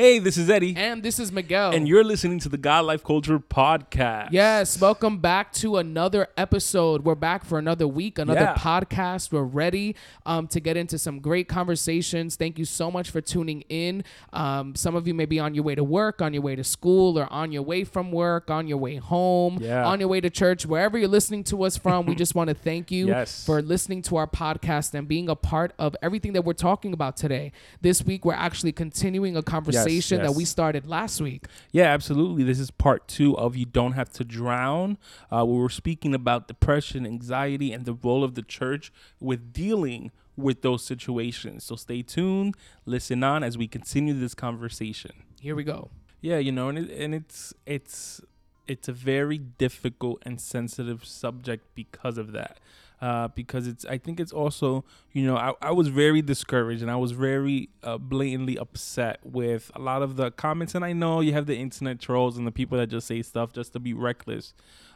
Hey, this is Eddie. And this is Miguel. And you're listening to the God Life Culture Podcast. Yes, welcome back to another episode. We're back for another week, another Yeah. podcast. We're ready um, to get into some great conversations. Thank you so much for tuning in. Um, some of you may be on your way to work, on your way to school, or on your way from work, on your way home, Yeah. on your way to church, wherever you're listening to us from. we just want to thank you Yes. for listening to our podcast and being a part of everything that we're talking about today. This week, we're actually continuing a conversation that yes. we started last week. Yeah, absolutely. This is part two of You Don't Have to Drown, uh, we were speaking about depression, anxiety, and the role of the church with dealing with those situations. So stay tuned, listen on as we continue this conversation. Here we go. Yeah, you know, and it, and it's it's it's a very difficult and sensitive subject because of that. Uh, because it's, I think it's also, you know, I, I was very discouraged and I was very uh, blatantly upset with a lot of the comments. And I know you have the internet trolls and the people that just say stuff just to be reckless.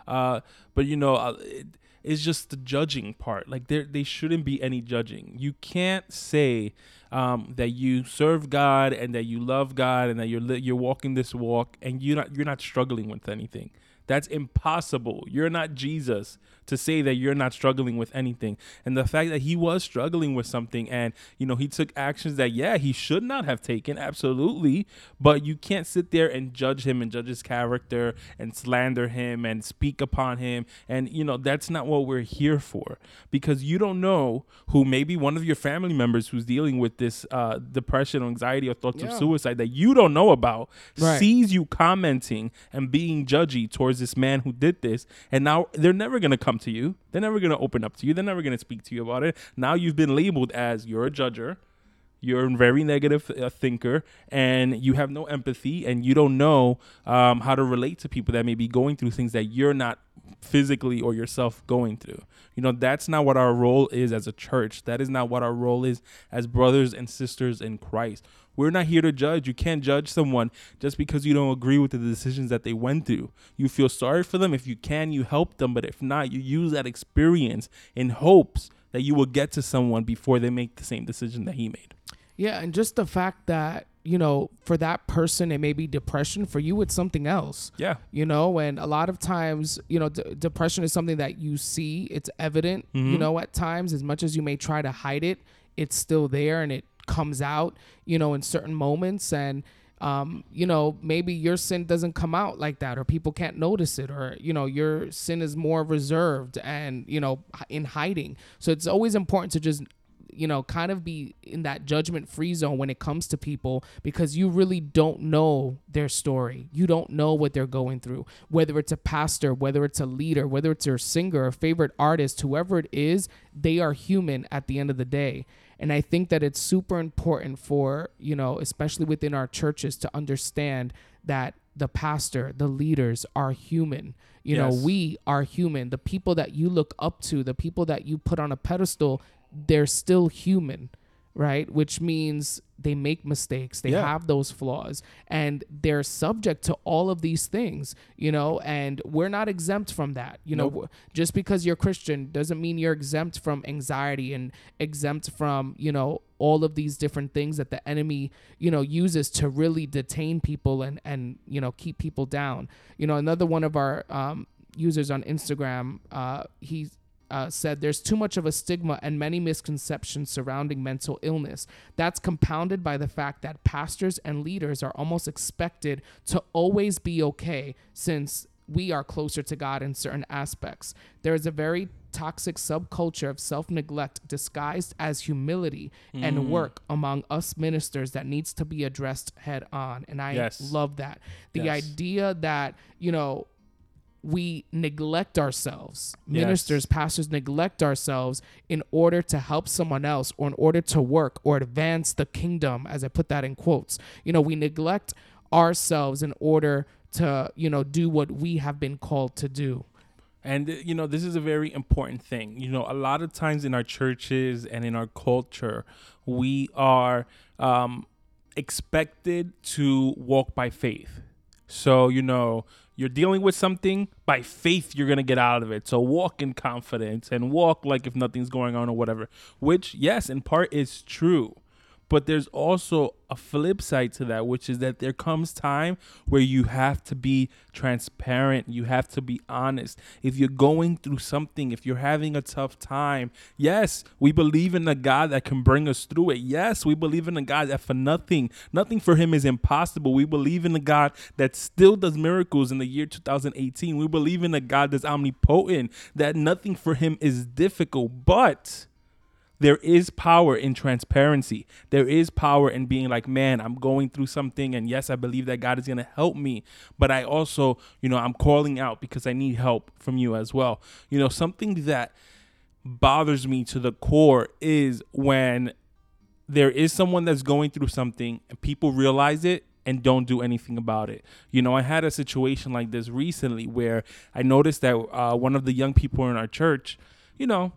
Uh, but you know, uh, it, it's just the judging part. Like there, they shouldn't be any judging. You can't say um, that you serve God and that you love God and that you're li- you're walking this walk and you're not you're not struggling with anything. That's impossible. You're not Jesus to say that you're not struggling with anything. And the fact that he was struggling with something and, you know, he took actions that, yeah, he should not have taken, absolutely. But you can't sit there and judge him and judge his character and slander him and speak upon him. And, you know, that's not what we're here for because you don't know who maybe one of your family members who's dealing with this uh, depression or anxiety or thoughts Yeah. of suicide that you don't know about Right. sees you commenting and being judgy towards this man who did this and now they're never going to come to you they're never going to open up to you they're never going to speak to you about it. Now you've been labeled as you're a judger you're a very negative uh, thinker and you have no empathy and you don't know um, how to relate to people that may be going through things that you're not physically or yourself going through you know that's not what our role is as a church that is not what our role is as brothers and sisters in christ we're not here to judge. You can't judge someone just because you don't agree with the decisions that they went through. You feel sorry for them. If you can, you help them. But if not, you use that experience in hopes that you will get to someone before they make the same decision that he made. Yeah, and just the fact that, you know, for that person, it may be depression. For you, it's something else. Yeah. You know, and a lot of times, you know, d- depression is something that you see, it's evident, you Mhm. know, at times, as much as you may try to hide it, it's still there and it comes out, you know, in certain moments. And, um, you know, maybe your sin doesn't come out like that, or people can't notice it, or, you know, your sin is more reserved and, you know, in hiding. So it's always important to just you know, kind of be in that judgment free zone when it comes to people because you really don't know their story. You don't know what they're going through. Whether it's a pastor, whether it's a leader, whether it's your singer, a favorite artist, whoever it is, they are human at the end of the day. And I think that it's super important for, you know, especially within our churches to understand that the pastor, the leaders are human. You know, we are human. The people that you look up to, the people that you put on a pedestal, they're still human, right? Which means they make mistakes, they Yeah. have those flaws, and they're subject to all of these things, you know, and we're not exempt from that. You know, just because you're Christian doesn't mean you're exempt from anxiety and exempt from, you know, all of these different things that the enemy, you know, uses to really detain people and and you know keep people down. You know, another one of our um, users on Instagram, uh, he uh, said there's too much of a stigma and many misconceptions surrounding mental illness. That's compounded by the fact that pastors and leaders are almost expected to always be okay since we are closer to God in certain aspects. There is a very toxic subculture of self neglect disguised as humility and work among us ministers that needs to be addressed head on. And I Yes. love that. The Yes. idea that, you know, we neglect ourselves. Yes. Ministers, pastors neglect ourselves in order to help someone else or in order to work or advance the kingdom, as I put that in quotes. You know, we neglect ourselves in order to, you know, do what we have been called to do. And uh, you know, this is a very important thing. You know, a lot of times in our churches and in our culture, we are um, expected to walk by faith. So, you know, you're dealing with something by faith, you're going to get out of it. So, walk in confidence and walk like if nothing's going on or whatever, which, yes, in part is true. But there's also a flip side to that, which is that there comes time where you have to be transparent. You have to be honest. If you're going through something, if you're having a tough time, yes, we believe in a God that can bring us through it. Yes, we believe in a God that for nothing, nothing for him is impossible. We believe in a God that still does miracles in the year 2018. We believe in a God that's omnipotent, that nothing for him is difficult. But there is power in transparency. There is power in being like, man, I'm going through something. And yes, I believe that God is going to help me. But I also, you know, I'm calling out because I need help from you as well. You know, something that bothers me to the core is when there is someone that's going through something and people realize it and don't do anything about it. You know, I had a situation like this recently where I noticed that uh, one of the young people in our church, you know,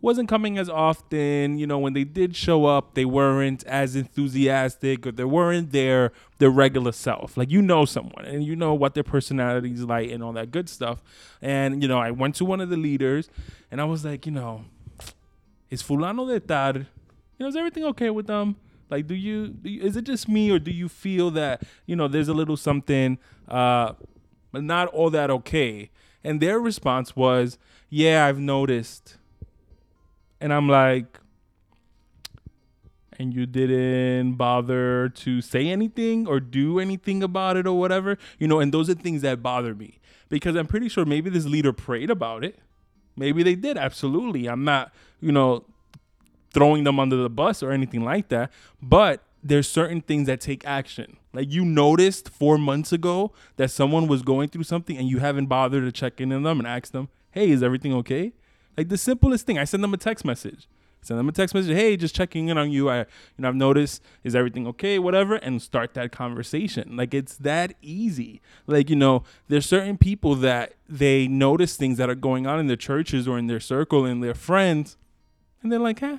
wasn't coming as often. You know, when they did show up, they weren't as enthusiastic or they weren't their their regular self. Like you know someone and you know what their personality is like and all that good stuff. And you know, I went to one of the leaders and I was like, you know, is fulano de tal, you know, is everything okay with them? Like, do you, do you, is it just me or do you feel that you know there's a little something, uh, not all that okay? And their response was, yeah, I've noticed and I'm like, and you didn't bother to say anything or do anything about it or whatever, you know, and those are things that bother me because I'm pretty sure maybe this leader prayed about it. Maybe they did, absolutely. I'm not, you know, throwing them under the bus or anything like that, but there's certain things that take action. Like you noticed four months ago that someone was going through something and you haven't bothered to check in on them and ask them, hey, is everything okay? Like the simplest thing. I send them a text message. Send them a text message. Hey, just checking in on you. I, you know, I've noticed. Is everything okay? Whatever, and start that conversation. Like it's that easy. Like you know, there's certain people that they notice things that are going on in their churches or in their circle and their friends, and they're like, huh,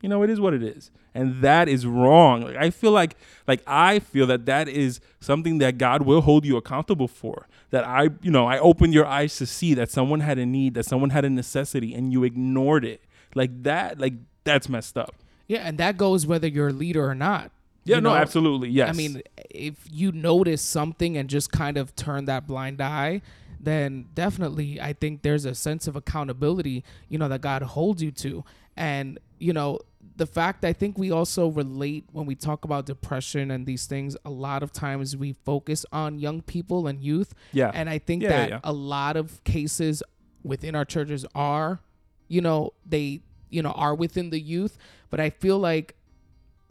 you know, it is what it is, and that is wrong. Like I feel like, like I feel that that is something that God will hold you accountable for that I, you know, I opened your eyes to see that someone had a need, that someone had a necessity, and you ignored it. Like that, like that's messed up. Yeah, and that goes whether you're a leader or not. Yeah, You no, know, absolutely. Yes. I mean, if you notice something and just kind of turn that blind eye, then definitely I think there's a sense of accountability, you know, that God holds you to. And, you know, the fact I think we also relate when we talk about depression and these things, a lot of times we focus on young people and youth. yeah. And I think Yeah, that yeah. a lot of cases within our churches are, you know, they, you know, are within the youth. But I feel like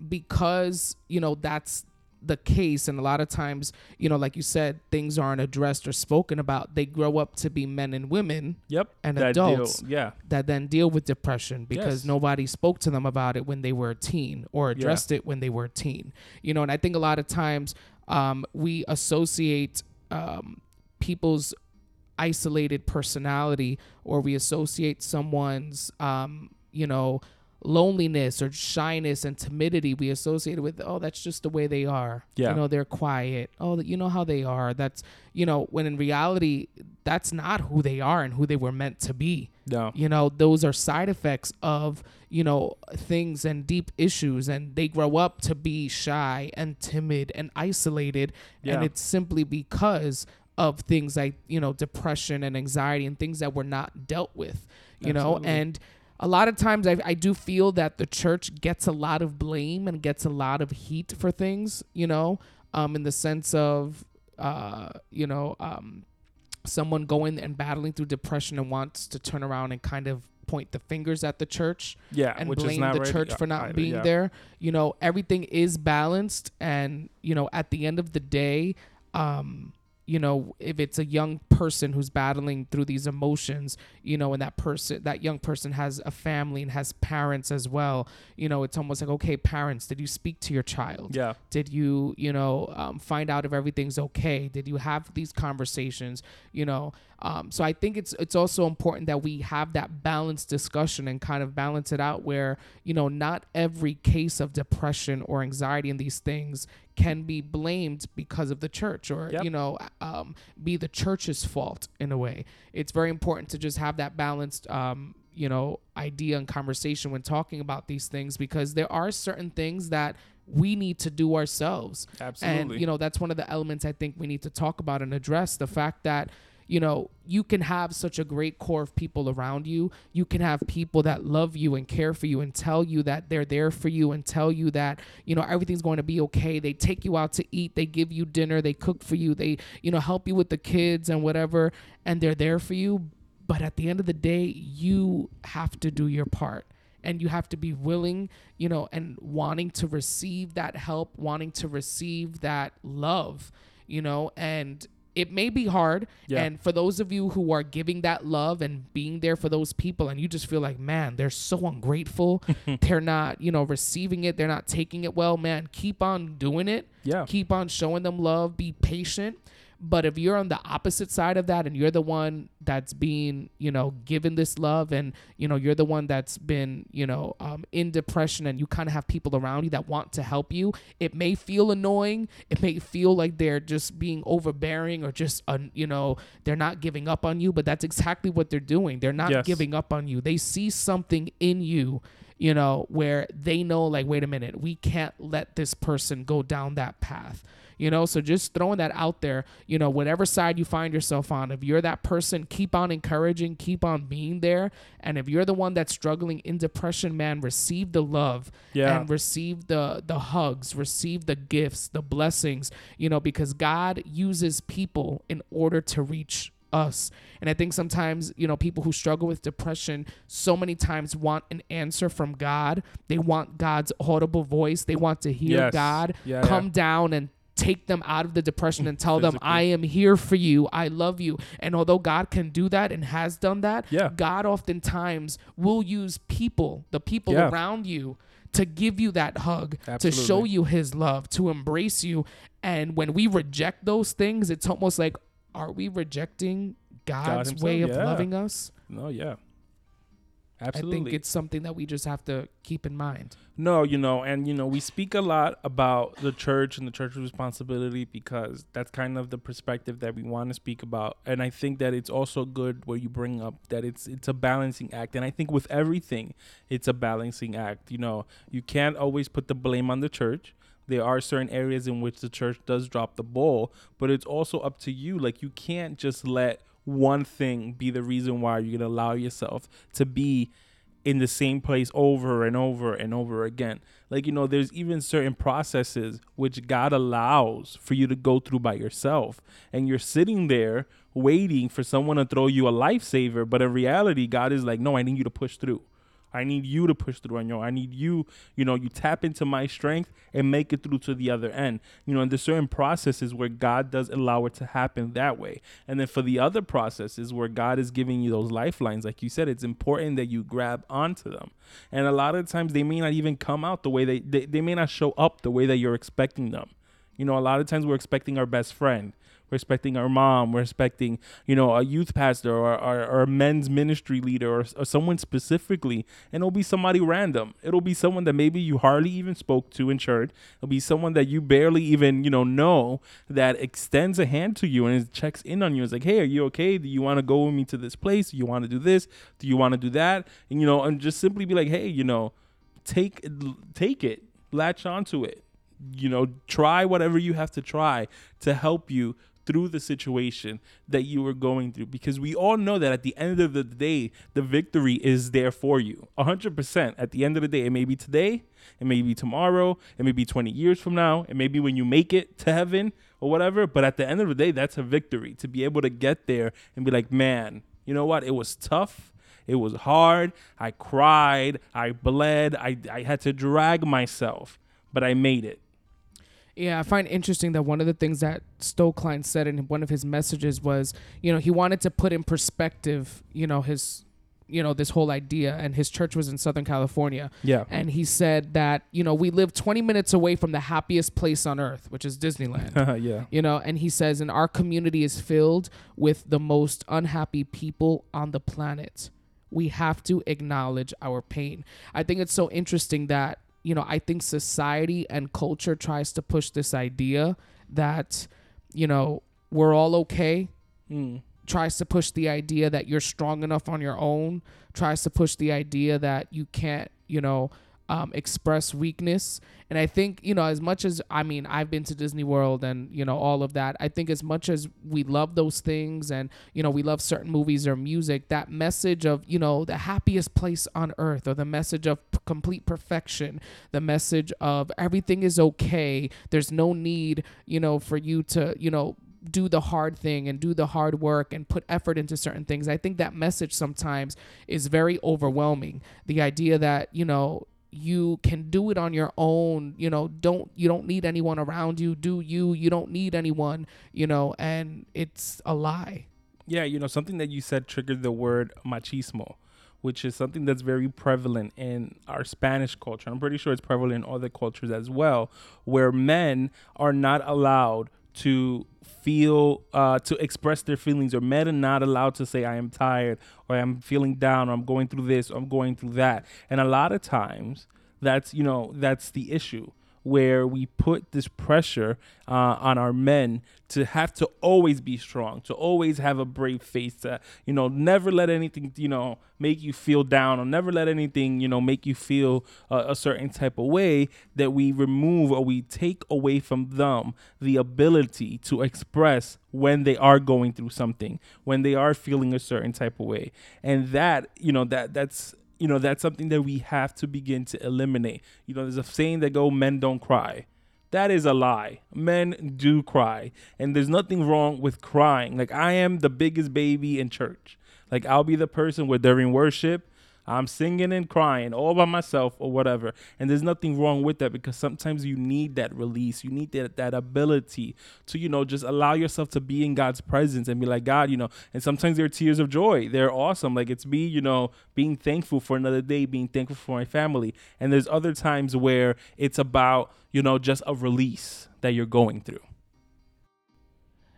because, you know, that's the case and a lot of times, you know, like you said, things aren't addressed or spoken about. They grow up to be men and women yep. and adults Deal. Yeah. that then deal with depression because Yes. nobody spoke to them about it when they were a teen or addressed it when they were a teen. You know, and I think a lot of times um, we associate um, people's isolated personality or we associate someone's, um, you know, loneliness or shyness and timidity we associate it with oh that's just the way they are Yeah. you know they're quiet oh you know how they are that's you know when in reality that's not who they are and who they were meant to be No. you know those are side effects of you know things and deep issues and they grow up to be shy and timid and isolated Yeah. and it's simply because of things like you know depression and anxiety and things that were not dealt with you know and a lot of times I, I do feel that the church gets a lot of blame and gets a lot of heat for things you know um in the sense of uh you know um someone going and battling through depression and wants to turn around and kind of point the fingers at the church Yeah. and blame the right church for not either, being yeah. there. You know, everything is balanced and, you know, at the end of the day, um, you know, if it's a young person who's battling through these emotions, you know, and that person, that young person has a family and has parents as well, you know, it's almost like, okay, parents, did you speak to your child? Yeah. Did you, you know, um, find out if everything's okay? Did you have these conversations? You know, um, so I think it's it's also important that we have that balanced discussion and kind of balance it out where you know not every case of depression or anxiety and these things can be blamed because of the church or Yep. you know um, be the church's fault in a way. It's very important to just have that balanced um, you know, idea and conversation when talking about these things because there are certain things that we need to do ourselves. Absolutely. And, you know, that's one of the elements I think we need to talk about and address the fact that, you know, you can have such a great core of people around you. You can have people that love you and care for you and tell you that they're there for you and tell you that, you know, everything's going to be okay. They take you out to eat, they give you dinner, they cook for you, they, you know, help you with the kids and whatever, and they're there for you. But at the end of the day, you have to do your part and you have to be willing, you know, and wanting to receive that help, wanting to receive that love, you know, and it may be hard. Yeah. And for those of you who are giving that love and being there for those people, and you just feel like, man, they're so ungrateful. they're not, you know, receiving it. They're not taking it well. Man, keep on doing it. Yeah. Keep on showing them love. Be patient. But if you're on the opposite side of that and you're the one that's being, you know, given this love and, you know, you're the one that's been, you know, um, in depression and you kind of have people around you that want to help you, it may feel annoying. It may feel like they're just being overbearing or just, uh, you know, they're not giving up on you, but that's exactly what they're doing. They're not Yes. giving up on you. They see something in you you know, where they know, like, wait a minute, we can't let this person go down that path. You know, so just throwing that out there, you know, whatever side you find yourself on, if you're that person, keep on encouraging, keep on being there. And if you're the one that's struggling in depression, man, receive the love Yeah. and receive the the hugs, receive the gifts, the blessings, you know, because God uses people in order to reach us. And I think sometimes, you know, people who struggle with depression so many times want an answer from God. They want God's audible voice. They want to hear Yes. God Yeah, come yeah. down and take them out of the depression and tell them, I am here for you. I love you. And although God can do that and has done that, Yeah. God oftentimes will use people, the people Yeah. around you, to give you that hug, to show you his love, to embrace you. And when we reject those things, it's almost like, are we rejecting God's himself, way of yeah. loving us? No, yeah. I think it's something that we just have to keep in mind. No, you know, and you know, we speak a lot about the church and the church's responsibility because that's kind of the perspective that we want to speak about. And I think that it's also good where you bring up that it's it's a balancing act. And I think with everything, it's a balancing act. You know, you can't always put the blame on the church. There are certain areas in which the church does drop the ball, but it's also up to you. Like you can't just let one thing be the reason why you're gonna allow yourself to be in the same place over and over and over again. Like, you know, there's even certain processes which God allows for you to go through by yourself. And you're sitting there waiting for someone to throw you a lifesaver. But in reality, God is like, no, I need you to push through. I need you to push through on your. I need you, you know, you tap into my strength and make it through to the other end. You know, and there's certain processes where God does allow it to happen that way. And then for the other processes where God is giving you those lifelines, like you said, it's important that you grab onto them. And a lot of times they may not even come out the way they, they, they may not show up the way that you're expecting them. You know, a lot of times we're expecting our best friend. We're expecting our mom. We're you know, a youth pastor or, or, or a men's ministry leader or, or someone specifically. And it'll be somebody random. It'll be someone that maybe you hardly even spoke to in church. It'll be someone that you barely even, you know, know that extends a hand to you and checks in on you. It's like, hey, are you okay? Do you want to go with me to this place? Do you want to do this? Do you want to do that? And, you know, and just simply be like, hey, you know, take take it, latch onto it. You know, try whatever you have to try to help you through the situation that you were going through because we all know that at the end of the day the victory is there for you 100% at the end of the day it may be today it may be tomorrow it may be 20 years from now it may be when you make it to heaven or whatever but at the end of the day that's a victory to be able to get there and be like man you know what it was tough it was hard. I cried. I bled. I, I had to drag myself, but I made it. Yeah, I find interesting that one of the things that Stoecklein said in one of his messages was, you know, he wanted to put in perspective, you know, his, you know, this whole idea, and his church was in Southern California, Yeah. and he said that, you know, we live 20 minutes away from the happiest place on earth, which is Disneyland. yeah. you know and he says and our community is filled with the most unhappy people on the planet we have to acknowledge our pain i think it's so interesting that you know i think society and culture tries to push this idea that you know we're all okay Mm. tries to push the idea that you're strong enough on your own, tries to push the idea that you can't, you know, um, express weakness. And I think, you know, as much as I mean, I've been to Disney World and, you know, all of that, I think as much as we love those things and, you know, we love certain movies or music, that message of, you know, the happiest place on earth or the message of p- complete perfection, the message of everything is okay, there's no need, you know, for you to, you know, do the hard thing and do the hard work and put effort into certain things. I think that message sometimes is very overwhelming. The idea that, you know, you can do it on your own you know don't you don't need anyone around you do you you don't need anyone you know and it's a lie yeah you know something that you said triggered the word machismo which is something that's very prevalent in our Spanish culture. I'm pretty sure it's prevalent in other cultures as well, where men are not allowed to feel uh, to express their feelings or men are not allowed to say i am tired or i'm feeling down or i'm going through this or i'm going through that. And a lot of times that's you know that's the issue where we put this pressure uh, on our men to have to always be strong, to always have a brave face, to you know never let anything you know make you feel down, or never let anything you know make you feel uh, a certain type of way. That we remove or we take away from them the ability to express when they are going through something, when they are feeling a certain type of way, and that you know that that's you know that's something that we have to begin to eliminate. You know there's a saying that go men don't cry. That is a lie. Men do cry. And there's nothing wrong with crying. Like i am the biggest baby in church. Like i'll be the person where during worship I'm singing and crying all by myself or whatever. And there's nothing wrong with that because sometimes you need that release. You need that that ability to, you know, just allow yourself to be in God's presence and be like, God, you know, and sometimes they're tears of joy. They're awesome. Like it's me, you know, being thankful for another day, being thankful for my family. And there's other times where it's about, you know, just a release that you're going through.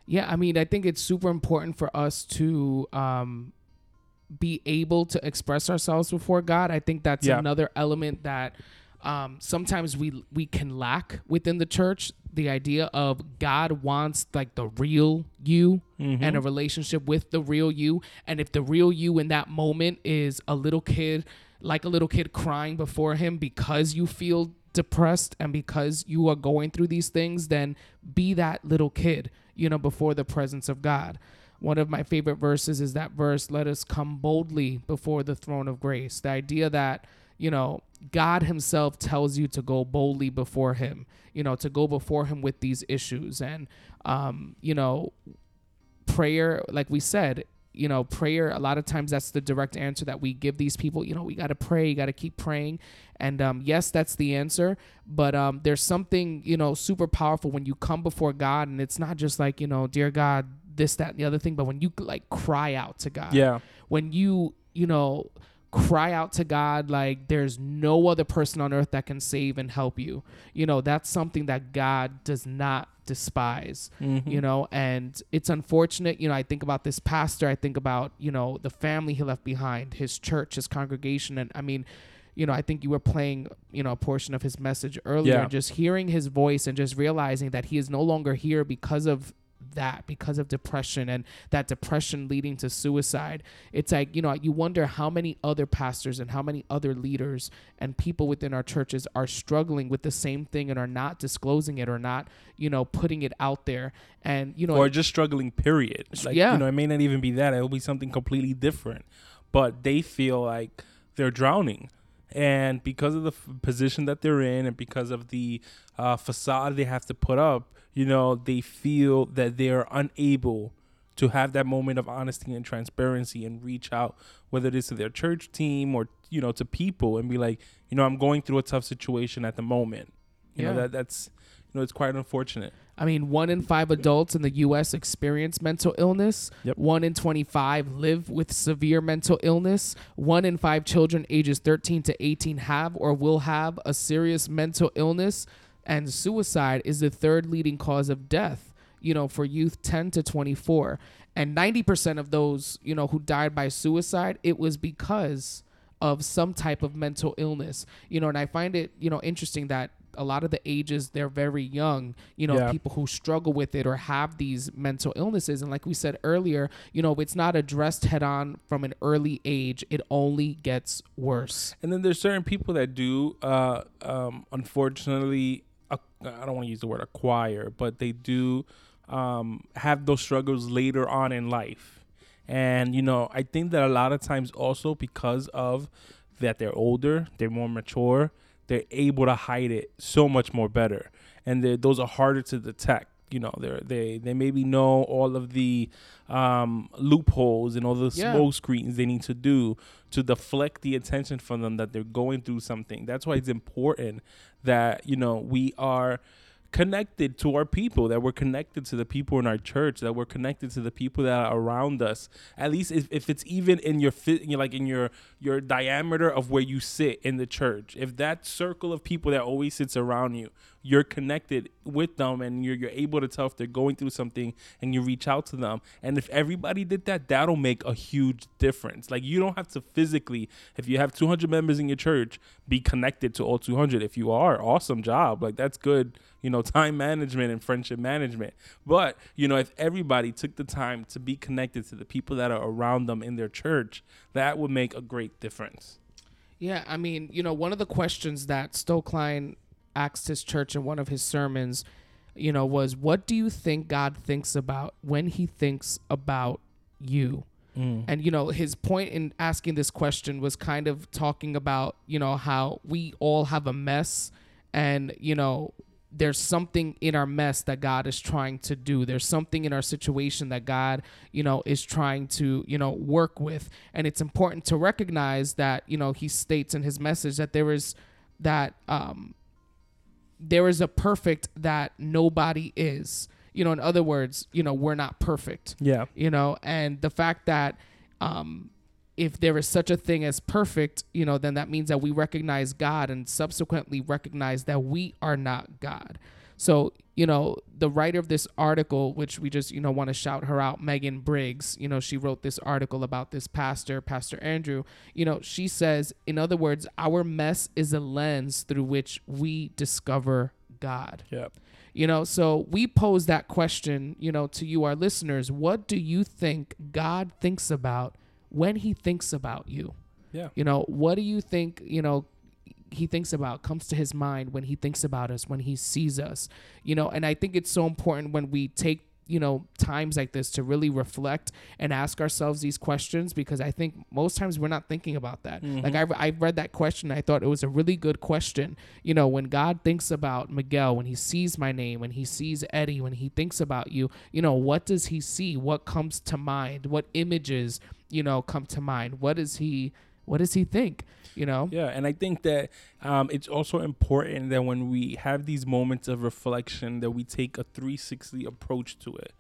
Yeah, I mean, I think it's super important for us to um be able to express ourselves before God. I think that's yeah. another element that um, sometimes we we can lack within the church. The idea of God wants like the real you mm-hmm. and a relationship with the real you. And if the real you in that moment is a little kid, like a little kid crying before him because you feel depressed and because you are going through these things, then be that little kid, you know, before the presence of God. One of my favorite verses is that verse, let us come boldly before the throne of grace. The idea that, you know, God Himself tells you to go boldly before Him, you know, to go before Him with these issues. And, um, you know, prayer, like we said, you know, prayer, a lot of times that's the direct answer that we give these people. You know, we got to pray, you got to keep praying. And um, yes, that's the answer. But um, there's something, you know, super powerful when you come before God and it's not just like, you know, dear God, this, that, and the other thing. But when you like cry out to God, yeah, when you, you know, cry out to God like there's no other person on earth that can save and help you. You know, that's something that God does not despise, mm-hmm. you know, and it's unfortunate. You know, I think about this pastor, I think about, you know, the family he left behind, his church, his congregation. And I mean, you know, I think you were playing, you know, a portion of his message earlier, yeah. just hearing his voice and just realizing that he is no longer here because of that because of depression and that depression leading to suicide. It's like you know you wonder how many other pastors and how many other leaders and people within our churches are struggling with the same thing and are not disclosing it or not you know putting it out there. And you know or just struggling period. Like, yeah. you know it may not even be that. It will be something completely different. But they feel like they're drowning and because of the f- position that they're in and because of the uh, facade they have to put up you know, they feel that they're unable to have that moment of honesty and transparency and reach out, whether it is to their church team or, you know, to people and be like, you know, I'm going through a tough situation at the moment. You yeah. know, that that's, you know, it's quite unfortunate. I mean, one in five adults in the U.S. experience mental illness. Yep. One in 25 live with severe mental illness. One in five children ages 13 to 18 have or will have a serious mental illness and suicide is the third leading cause of death you know for youth 10 to 24 and 90% of those you know who died by suicide it was because of some type of mental illness you know and i find it you know interesting that a lot of the ages they're very young you know Yeah. people who struggle with it or have these mental illnesses and like we said earlier you know it's not addressed head on from an early age it only gets worse And then there's certain people that do, uh, um, unfortunately, ac- I don't want to use the word acquire, but they do um, have those struggles later on in life. And, you know, I think that a lot of times also because of that they're older, they're more mature, they're able to hide it so much more better. And those are harder to detect. You know, they're, they they maybe know all of the um, loopholes and all the Yeah. smoke screens they need to do to deflect the attention from them that they're going through something. That's why it's important that you know we are connected to our people that we're connected to the people in our church that we're connected to the people that are around us. At least if, if it's even in your fit like in your your diameter of where you sit in the church. If that circle of people that always sits around you you're connected with them and you're, you're able to tell if they're going through something and you reach out to them. And if everybody did that that'll make a huge difference. Like you don't have to physically if you have 200 members in your church be connected to all 200 if you are awesome job. Like that's good you know time management and friendship management. But you know if everybody took the time to be connected to the people that are around them in their church that would make a great difference. Yeah, I mean, you know, one of the questions that Stoecklein asked his church in one of his sermons, you know, was what do you think God thinks about when he thinks about you? And you know, his point in asking this question was kind of talking about, you know, how we all have a mess and, you know, there's something in our mess that God is trying to do. There's something in our situation that God, you know, is trying to, you know, work with. And it's important to recognize that, you know, he states in his message that there is that um there is a perfect that nobody is. You know, in other words, you know, we're not perfect. Yeah. You know and the fact that um if there is such a thing as perfect you know then that means that we recognize god and subsequently recognize that we are not god so you know the writer of this article which we just you know want to shout her out megan briggs you know she wrote this article about this pastor pastor andrew you know she says in other words our mess is a lens through which we discover god yeah you know, so we pose that question, you know, to you, our listeners. What do you think God thinks about when he thinks about you? yeah You know, what do you think, you know, he thinks about, comes to his mind when he thinks about us, when he sees us? You know, and I think it's so important when we take, you know, times like this to really reflect and ask ourselves these questions because I think most times we're not thinking about that. Mm-hmm. Like I, I read that question, I thought it was a really good question. You know, when God thinks about Miguel, when he sees my name, when he sees Eddie, when he thinks about you, you know, what does he see? What comes to mind? What images, you know, come to mind? What does he, what does he think? You know? Yeah, and I think that um, it's also important that when we have these moments of reflection, that we take a 360 approach to it,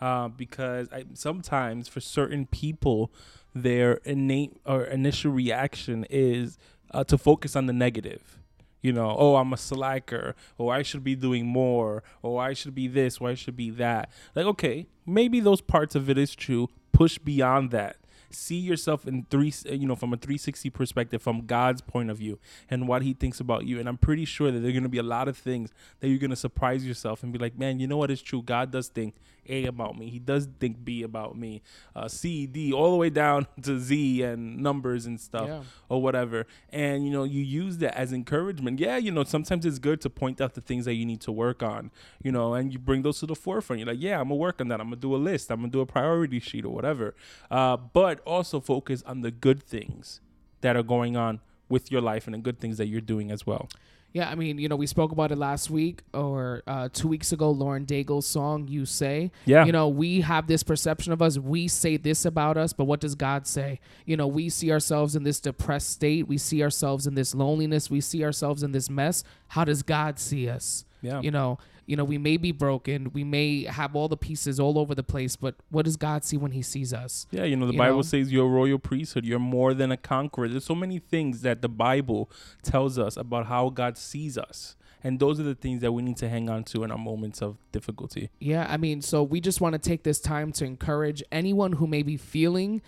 uh, because I, sometimes for certain people, their innate or initial reaction is uh, to focus on the negative. You know, oh, I'm a slacker, or I should be doing more, or I should be this, or I should be that. Like, okay, maybe those parts of it is true. Push beyond that see yourself in three you know from a 360 perspective from god's point of view and what he thinks about you. And i'm pretty sure that there are going to be a lot of things that you're going to surprise yourself and be like man you know what? Is true. God does think a about me. He does think b about me. Uh, c d all the way down to z and numbers and stuff Yeah. or whatever. And you know you use that as encouragement. Yeah you know sometimes it's good to point out the things that you need to work on you know and you bring those to the forefront. You're like yeah i'm gonna work on that. I'm gonna do a list. I'm gonna do a priority sheet or whatever. Uh, but also focus on the good things that are going on with your life and the good things that you're doing as well Yeah, I mean, you know, we spoke about it last week or uh, two weeks ago. Lauren Daigle's song "You Say." Yeah. You know, we have this perception of us. We say this about us, but what does God say? You know, we see ourselves in this depressed state. We see ourselves in this loneliness. We see ourselves in this mess. How does God see us? Yeah. You know, you know, we may be broken. We may have all the pieces all over the place, but what does God see when He sees us? Yeah, you know, the You Bible know? says you're a royal priesthood. You're more than a conqueror. There's so many things that the Bible tells us about how God sees us. And those are the things that we need to hang on to in our moments of difficulty. Yeah, I mean, so we just want to take this time to encourage anyone who may be feeling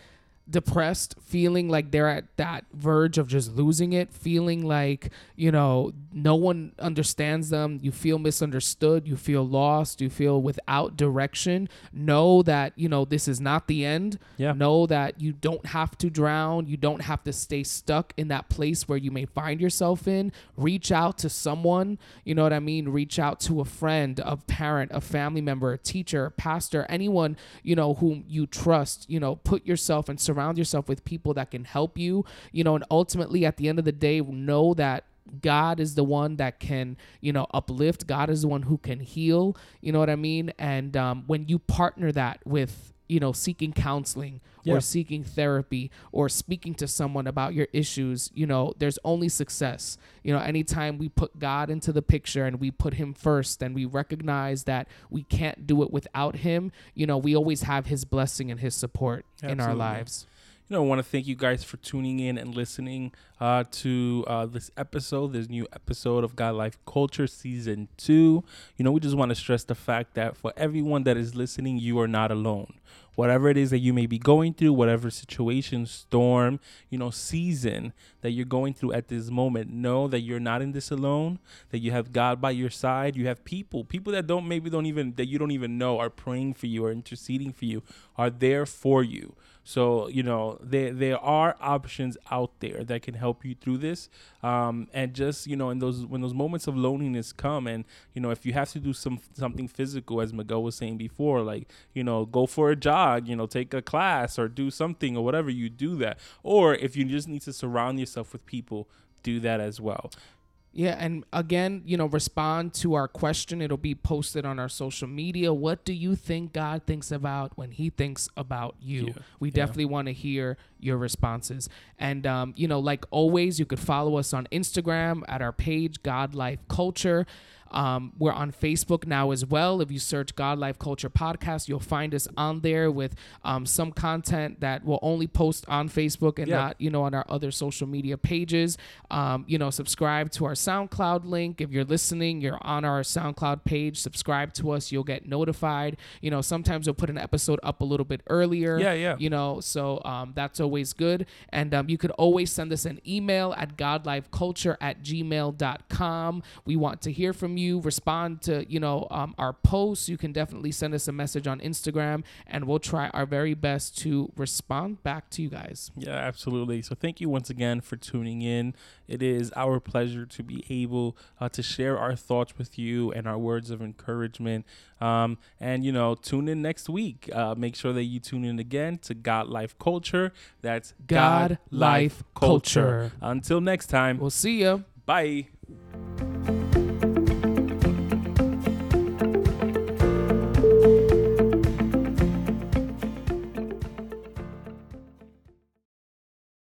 depressed, feeling like they're at that verge of just losing it, feeling like, you know, no one understands them, you feel misunderstood, you feel lost, you feel without direction, know that, you know, this is not the end. Yeah. Know that you don't have to drown, you don't have to stay stuck in that place where you may find yourself in. Reach out to someone, you know what I mean? Reach out to a friend, a parent, a family member, a teacher, a pastor, anyone, you know, whom you trust, you know, put yourself and surround yourself with people that can help you, you know, and ultimately at the end of the day, know that God is the one that can, you know, uplift. God is the one who can heal. You know what I mean? And um, when you partner that with, you know, seeking counseling Yeah. or seeking therapy or speaking to someone about your issues, you know, there's only success. You know, anytime we put God into the picture and we put Him first and we recognize that we can't do it without Him, you know, we always have His blessing and His support in our lives. You know, I want to thank you guys for tuning in and listening uh, to uh, this episode, this new episode of God Life Culture Season 2. You know, we just want to stress the fact that for everyone that is listening, you are not alone. Whatever it is that you may be going through, whatever situation, storm, you know, season that you're going through at this moment, know that you're not in this alone, that you have God by your side. You have people, people that don't maybe don't even, that you don't even know are praying for you or interceding for you, are there for you. So you know there there are options out there that can help you through this, um, and just you know in those when those moments of loneliness come, and you know if you have to do some something physical, as Miguel was saying before, like you know go for a jog, you know take a class or do something or whatever you do that, or if you just need to surround yourself with people, do that as well. Yeah, and again, you know, respond to our question. It'll be posted on our social media. What do you think God thinks about when He thinks about you? Yeah, We yeah. definitely want to hear your responses. And um, you know, like always, you could follow us on Instagram at our page God Life Culture. Um, we're on Facebook now as well. If you search God Life Culture Podcast, you'll find us on there with um, some content that we'll only post on Facebook and Yeah. not, you know, on our other social media pages. Um, you know, subscribe to our SoundCloud link. If you're listening, you're on our SoundCloud page. Subscribe to us. You'll get notified. You know, sometimes we'll put an episode up a little bit earlier. Yeah, yeah. You know, so um, that's always good. And um, you could always send us an email at godlifeculture at gmail.com. We want to hear from you. You respond to, you know, um, our posts. You can definitely send us a message on Instagram and we'll try our very best to respond back to you guys. Yeah, absolutely. So thank you once again for tuning in. It is our pleasure to be able uh, to share our thoughts with you and our words of encouragement. Um, and you know, tune in next week. Uh, make sure that you tune in again to God Life Culture. That's God Life Culture. Until next time, We'll see you. bye.